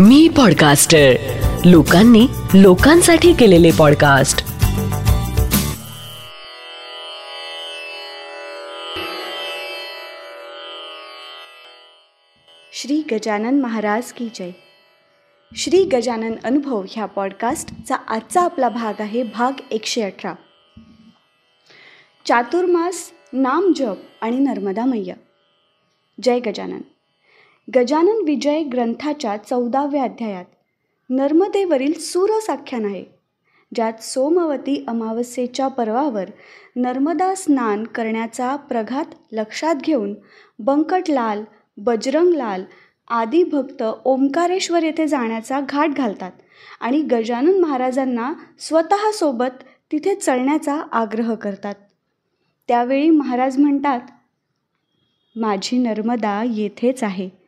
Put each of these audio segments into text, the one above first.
मी podcaster लोकांनी लोकांसाठी केलेले पॉडकास्ट श्री गजानन महाराज की जय. श्री गजानन अनुभव ह्या पॉडकास्टचा आजचा आपला भाग आहे भाग एकशे अठरा. चातुर्मास नाम जप आणि नर्मदा मैया. जय गजानन. गजानन विजय ग्रंथाच्या चौदाव्या अध्यायात नर्मदेवरील सूरसाख्यान आहे ज्यात सोमवती अमावस्येच्या पर्वावर नर्मदा स्नान करण्याचा प्रघात लक्षात घेऊन बंकटलाल बजरंगलाल आदी भक्त ओंकारेश्वर येथे जाण्याचा घाट घालतात आणि गजानन महाराजांना स्वतःसोबत तिथे चढण्याचा आग्रह करतात. त्यावेळी महाराज म्हणतात माझी नर्मदा येथेच आहे.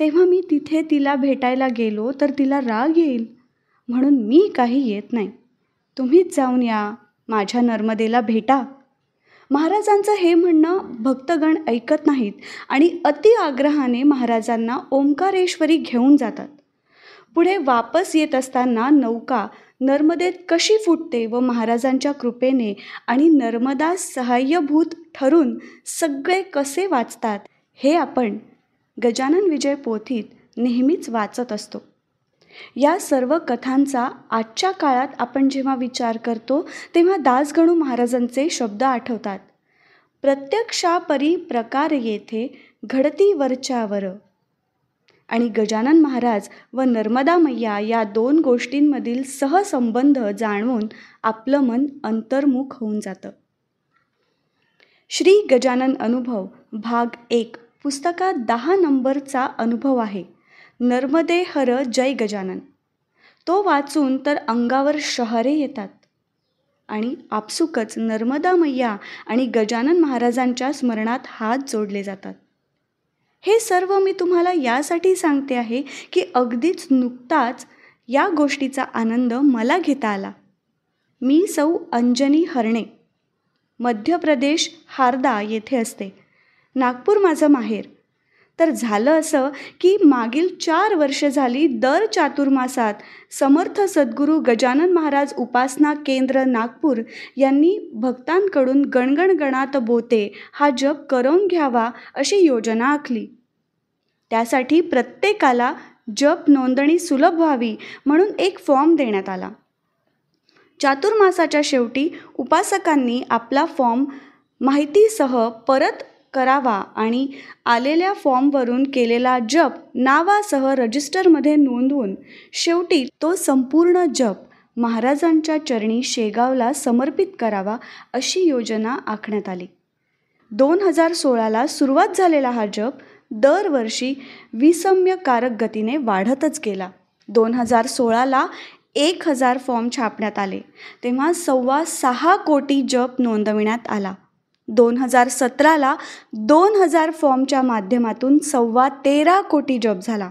तेव्हा मी तिथे तिला भेटायला गेलो तर तिला राग येईल. म्हणून मी काही येत नाही. तुम्हीच जाऊन या. माझ्या नर्मदेला भेटा. महाराजांचं हे म्हणणं भक्तगण ऐकत नाहीत आणि अति आग्रहाने महाराजांना ओंकारेश्वरी घेऊन जातात. पुढे वापस येत असताना नौका नर्मदेत कशी फुटते व महाराजांच्या कृपेने आणि नर्मदा सहाय्यभूत ठरून सगळे कसे वाचतात हे आपण गजानन विजय पोथीत नेहमीच वाचत असतो. या सर्व कथांचा आजच्या काळात आपण जेव्हा विचार करतो तेव्हा दासगणू महाराजांचे शब्द आठवतात. प्रत्यक्षापरी प्रकार येथे घडती वरच्यावर. आणि गजानन महाराज व नर्मदा मैया या दोन गोष्टींमधील सहसंबंध जाणवून आपलं मन अंतर्मुख होऊन जातं. श्री गजानन अनुभव भाग एक. पुस्तकात दहा नंबरचा अनुभव आहे. नर्मदे हर जय गजानन. तो वाचून तर अंगावर शहरे येतात. आणि आपसुकच नर्मदा मैया आणि गजानन महाराजांच्या स्मरणात हात जोडले जातात. हे सर्व मी तुम्हाला यासाठी सांगते आहे की अगदीच नुकताच या गोष्टीचा आनंद मला घेता आला. मी सौ अंजनी हरणे. मध्य प्रदेश हारदा येथे असते. नागपूर माझं माहेर. तर झालं असं की मागील चार वर्ष झाली दर चातुर्मासात समर्थ सद्गुरू गजानन महाराज उपासना केंद्र नागपूर यांनी भक्तांकडून गणगण गणात बोते हा जप करून घ्यावा अशी योजना आखली. त्यासाठी प्रत्येकाला जप नोंदणी सुलभ व्हावी म्हणून एक फॉर्म देण्यात आला. चातुर्मासाच्या शेवटी उपासकांनी आपला फॉर्म माहितीसह परत करावा आणि आलेल्या फॉर्मवरून केलेला जप नावासह रजिस्टरमध्ये नोंदवून शेवटी तो संपूर्ण जप महाराजांच्या चरणी शेगावला समर्पित करावा अशी योजना आखण्यात आली. दोन हजार सोळाला सुरुवात झालेला हा जप दरवर्षी विसम्यकारक गतीने वाढतच गेला. दोन हजार सोळाला एक हजार फॉर्म छापण्यात आले तेव्हा सव्वा सहा कोटी जप नोंदविण्यात आला. दोन हजार सतराला दोन हजार फॉर्मच्या माध्यमातून सव्वा तेरा कोटी जप झाला.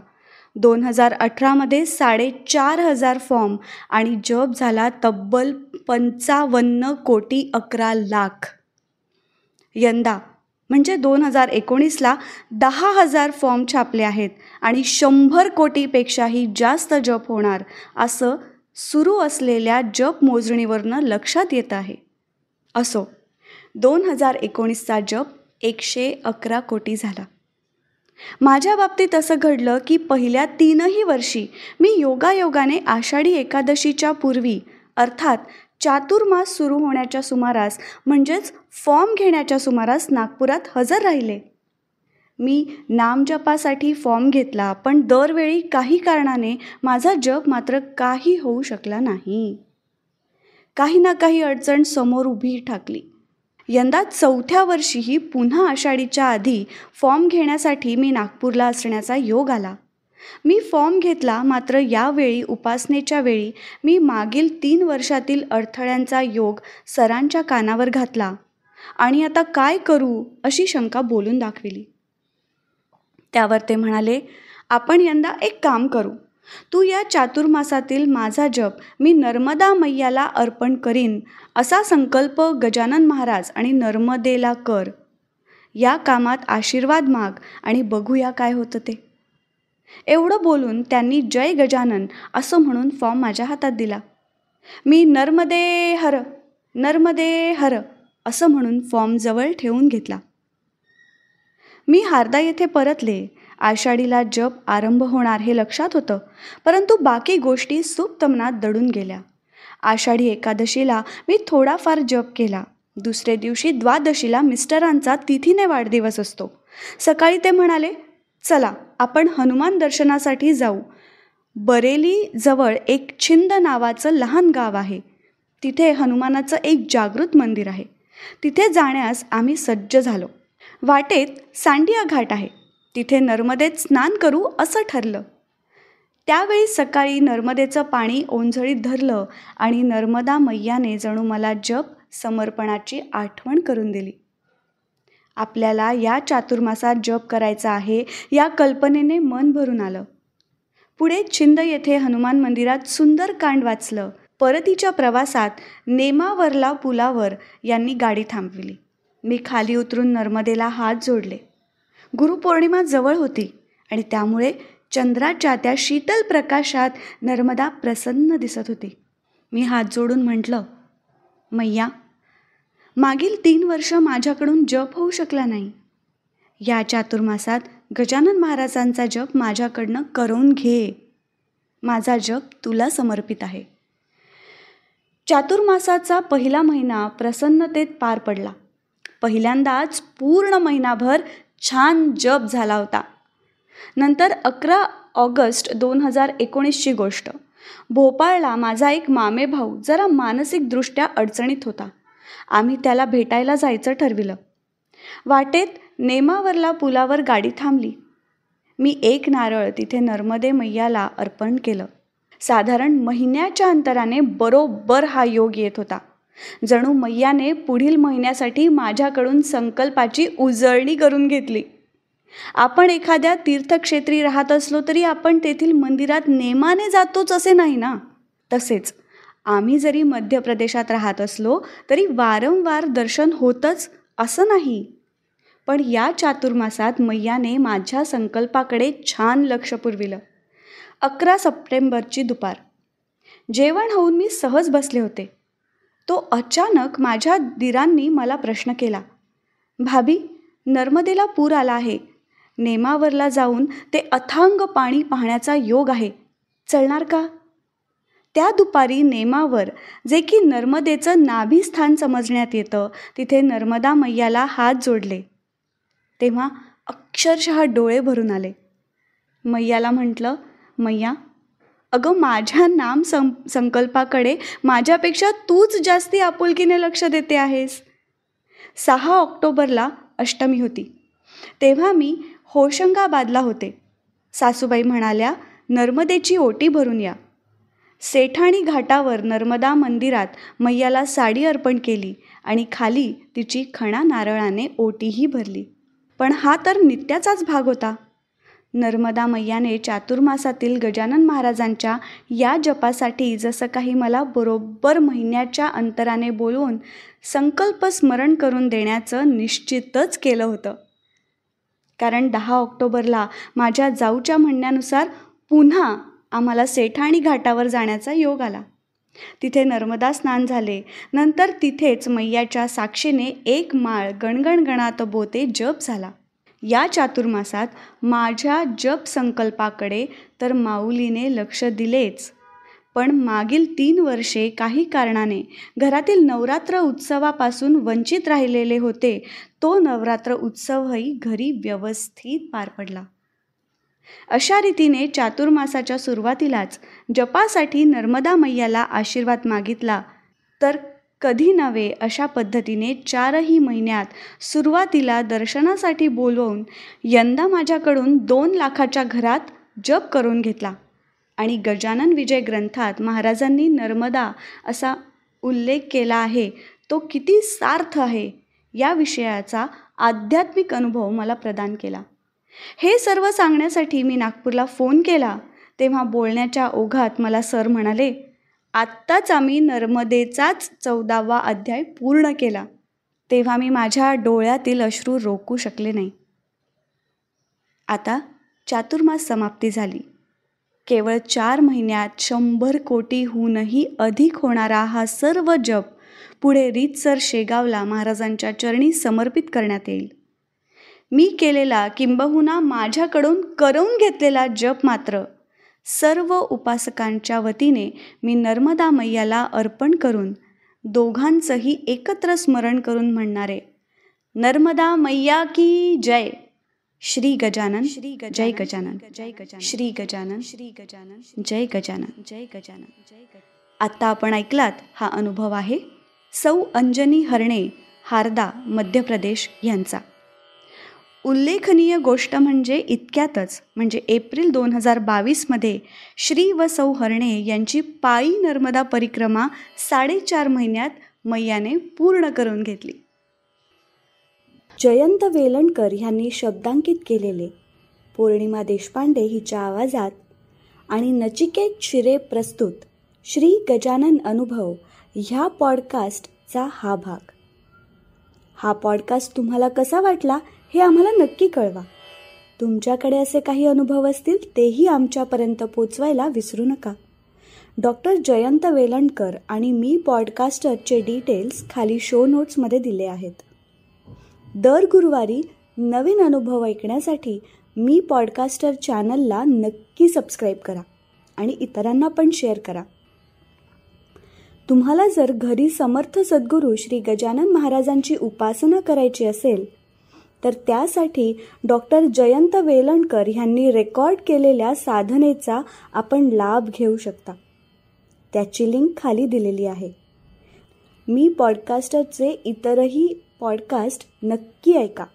दोन हजार अठरामध्ये साडेचार हजार फॉर्म आणि जप झाला तब्बल पंचावन्न कोटी अकरा लाख. यंदा म्हणजे दोन हजार एकोणीसला दहा हजार फॉर्म छापले आहेत आणि शंभर कोटीपेक्षाही जास्त जप होणार असं सुरू असलेल्या जप मोजणीवरनं लक्षात येत आहे. असो दोन हजार एकोणीसचा जप एकशे अकरा कोटी झाला. माझ्या बाबतीत असं घडलं की पहिल्या तीनही वर्षी मी योगायोगाने आषाढी एकादशीच्या पूर्वी अर्थात चातुर्मास सुरू होण्याच्या सुमारास म्हणजेच फॉर्म घेण्याच्या सुमारास नागपुरात हजर राहिले. मी नामजपासाठी फॉर्म घेतला पण दरवेळी काही कारणाने माझा जप मात्र काही होऊ शकला नाही. काही ना काही अडचण समोर उभी ठाकली. यंदा चौथ्या वर्षीही पुन्हा आषाढीच्या आधी फॉर्म घेण्यासाठी मी नागपूरला असण्याचा योग आला. मी फॉर्म घेतला मात्र यावेळी उपासनेच्या वेळी मी मागील तीन वर्षातील अडथळ्यांचा योग सरांच्या कानावर घातला. आणि आता काय करू अशी शंका बोलून दाखविली. त्यावर ते म्हणाले आपण यंदा एक काम करू. तू या चातुर्मासातील माझा जप मी नर्मदा मैयाला अर्पण करीन असा संकल्प गजानन महाराज आणि नर्मदेला कर. या कामात आशीर्वाद माग आणि बघूया काय होतं ते. एवढं बोलून त्यांनी जय गजानन असं म्हणून फॉर्म माझ्या हातात दिला. मी नर्मदे हर नर्मदे हर असं म्हणून फॉर्म जवळ ठेवून घेतला. मी हारदा येथे परतले. आषाढीला जप आरंभ होणार हे लक्षात होतं परंतु बाकी गोष्टी सुप्तमनात दडून गेल्या. आषाढी एकादशीला मी थोडाफार जप केला. दुसरे दिवशी द्वादशीला मिस्टरांचा तिथीने वाढदिवस असतो. सकाळी ते म्हणाले चला आपण हनुमान दर्शनासाठी जाऊ. बरेली जवळ एक छिंद नावाचं लहान गाव आहे. तिथे हनुमानाचं एक जागृत मंदिर आहे. तिथे जाण्यास आम्ही सज्ज झालो. वाटेत सांडिया घाट आहे. तिथे नर्मदेत स्नान करू असं ठरलं. त्यावेळी सकाळी नर्मदेचं पाणी ओंझळीत धरलं आणि नर्मदा मैयाने जणू मला जप समर्पणाची आठवण करून दिली. आपल्याला या चातुर्मासात जप करायचा आहे या कल्पनेने मन भरून आलं. पुढे छिंद येथे हनुमान मंदिरात सुंदर कांड वाचलं. परतीच्या प्रवासात नेमावरला पुलावर यांनी गाडी थांबविली. मी खाली उतरून नर्मदेला हात जोडले. गुरुपौर्णिमा जवळ होती आणि त्यामुळे चंद्राच्या त्या शीतल प्रकाशात नर्मदा प्रसन्न दिसत होती. मी हात जोडून म्हटलं मैया मागील तीन वर्ष माझ्याकडून जप होऊ शकला नाही. या चातुर्मासात गजानन महाराजांचा जप माझ्याकडनं करून घे. माझा जप तुला समर्पित आहे. चातुर्मासाचा पहिला महिना प्रसन्नतेत पार पडला. पहिल्यांदाच पूर्ण महिनाभर छान जप झाला होता. नंतर अकरा ऑगस्ट दोन हजार एकोणीसची गोष्ट. भोपाळला माझा एक मामे भाऊ जरा मानसिकदृष्ट्या अडचणीत होता. आम्ही त्याला भेटायला जायचं ठरविलं. वाटेत नेमावरला पुलावर गाडी थांबली. मी एक नारळ तिथे नर्मदे मैयाला अर्पण केलं. साधारण महिन्याच्या अंतराने बरोबर हा योग येत होता. जणू मैयाने पुढील महिन्यासाठी माझ्याकडून संकल्पाची उजळणी करून घेतली. आपण एखाद्या तीर्थक्षेत्री राहत असलो तरी आपण तेथील मंदिरात नेमाने जातोच असे नाही ना? तसेच आम्ही जरी मध्य प्रदेशात राहत असलो तरी वारंवार दर्शन होतच असं नाही. पण या चातुर्मासात मैयाने माझ्या संकल्पाकडे छान लक्ष पुरविलं. अकरा सप्टेंबरची दुपार. जेवण होऊन मी सहज बसले होते. तो अचानक माझ्या दिरांनी मला प्रश्न केला भाभी नर्मदेला पूर आला आहे. नेमावरला जाऊन ते अथांग पाणी पाहण्याचा योग आहे. चलणार का? त्या दुपारी नेमावर जे की नर्मदेचं नाभिस्थान समजण्यात येतं तिथे नर्मदा मैयाला हात जोडले. तेव्हा अक्षरशः डोळे भरून आले. मैयाला म्हटलं मैया अगं माझ्या नाम सं संकल्पाकडे माझ्यापेक्षा तूच जास्ती आपुलकीने लक्ष देते आहेस. सहा ऑक्टोबरला अष्टमी होती. तेव्हा मी होशंगाबादला होते. सासूबाई म्हणाल्या नर्मदेची ओटी भरून या. सेठाणी घाटावर नर्मदा मंदिरात मैयाला साडी अर्पण केली आणि खाली तिची खणा नारळाने ओटीही भरली. पण हा तर नित्याचाच भाग होता. नर्मदा मैयाने चातुर्मासातील गजानन महाराजांच्या या जपासाठी जसं काही मला बरोबर महिन्याच्या अंतराने बोलवून संकल्प स्मरण करून देण्याचं निश्चितच केलं होतं. कारण दहा ऑक्टोबरला माझ्या जाऊच्या म्हणण्यानुसार पुन्हा आम्हाला सेठाणी घाटावर जाण्याचा योग आला. तिथे नर्मदा स्नान झाले. नंतर तिथेच मैयाच्या साक्षीने एक माळ गणगणगणात बोते जप झाला. या चातुर्मासात माझ्या जप संकल्पाकडे तर माऊलीने लक्ष दिलेच. पण मागील तीन वर्षे काही कारणाने घरातील नवरात्र उत्सवापासून वंचित राहिलेले होते तो नवरात्र उत्सवही घरी व्यवस्थित पार पडला. अशा रीतीने चातुर्मासाच्या सुरुवातीलाच जपासाठी नर्मदा मैयाला आशीर्वाद मागितला. तर कधी नव्हे अशा पद्धतीने चारही महिन्यात सुरुवातीला दर्शनासाठी बोलवून यंदा माझ्याकडून दोन लाखाच्या घरात जप करून घेतला. आणि गजानन विजय ग्रंथात महाराजांनी नर्मदा असा उल्लेख केला आहे तो किती सार्थ आहे या विषयाचा आध्यात्मिक अनुभव मला प्रदान केला. हे सर्व सांगण्यासाठी मी नागपूरला फोन केला तेव्हा बोलण्याच्या ओघात मला सर म्हणाले आत्ताच आम्ही नर्मदेचाच चौदावा अध्याय पूर्ण केला. तेव्हा मी माझ्या डोळ्यातील अश्रू रोखू शकले नाही. आता चातुर्मास समाप्ती झाली. केवळ चार महिन्यात शंभर कोटीहूनही अधिक होणारा हा सर्व जप पुढे रीतसर शेगावला महाराजांच्या चरणी समर्पित करण्यात येईल. मी केलेला किंबहुना माझ्याकडून करवून घेतलेला जप मात्र सर्व उपासकांच्या वतीने मी नर्मदा मैयाला अर्पण करून दोघांचंही एकत्र स्मरण करून म्हणणारे नर्मदा मैया की जय. श्री गजानन श्री जय गजानन जय गजानन श्री गजानन श्री गजानन जय गजानन. जय गजानन जय आत्ता आपण ऐकलात हा अनुभव आहे सौ अंजनी हरणे हारदा मध्य प्रदेश यांचा. उल्लेखनीय गोष्ट म्हणजे इतक्यातच म्हणजे एप्रिल दोन हजार बावीसमध्ये श्री व सौ हरणे यांची पायी नर्मदा परिक्रमा साडेचार महिन्यात मैयाने पूर्ण करून घेतली. जयंत वेलणकर यांनी शब्दांकित केलेले पौर्णिमा देशपांडे हिच्या आवाजात आणि नचिकेत शिरे प्रस्तुत श्री गजानन अनुभव ह्या पॉडकास्टचा हा भाग. हा पॉडकास्ट तुम्हाला कसा वाटला? हे आम्हाला नक्की कळवा. तुमच्याकडे असे काही अनुभव असतील तेही आमच्यापर्यंत पोचवायला विसरू नका. डॉक्टर जयंत वेलणकर आणि मी पॉडकास्टरचे डिटेल्स खाली शो नोट्समध्ये दिले आहेत. दर गुरुवारी नवीन अनुभव ऐकण्यासाठी मी पॉडकास्टर चॅनलला नक्की सबस्क्राईब करा आणि इतरांना पण शेअर करा. तुम्हाला जर घरी समर्थ सद्गुरू श्री गजानन महाराजांची उपासना करायची असेल तर त्यासाठी डॉक्टर जयंत वेलणकर यांनी रेकॉर्ड केलेल्या साधनेचा आपण लाभ घेऊ शकता. त्याची लिंक खाली दिलेली आहे. मी पॉडकास्टरचे इतरही पॉडकास्ट नक्की ऐका.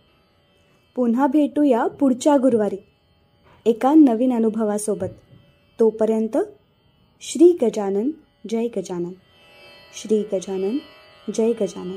पुन्हा भेटूया पुढच्या गुरुवारी एका नवीन अनुभवासोबत. तोपर्यंत श्री गजानन जय गजानन. श्री गजानन जय गजानन.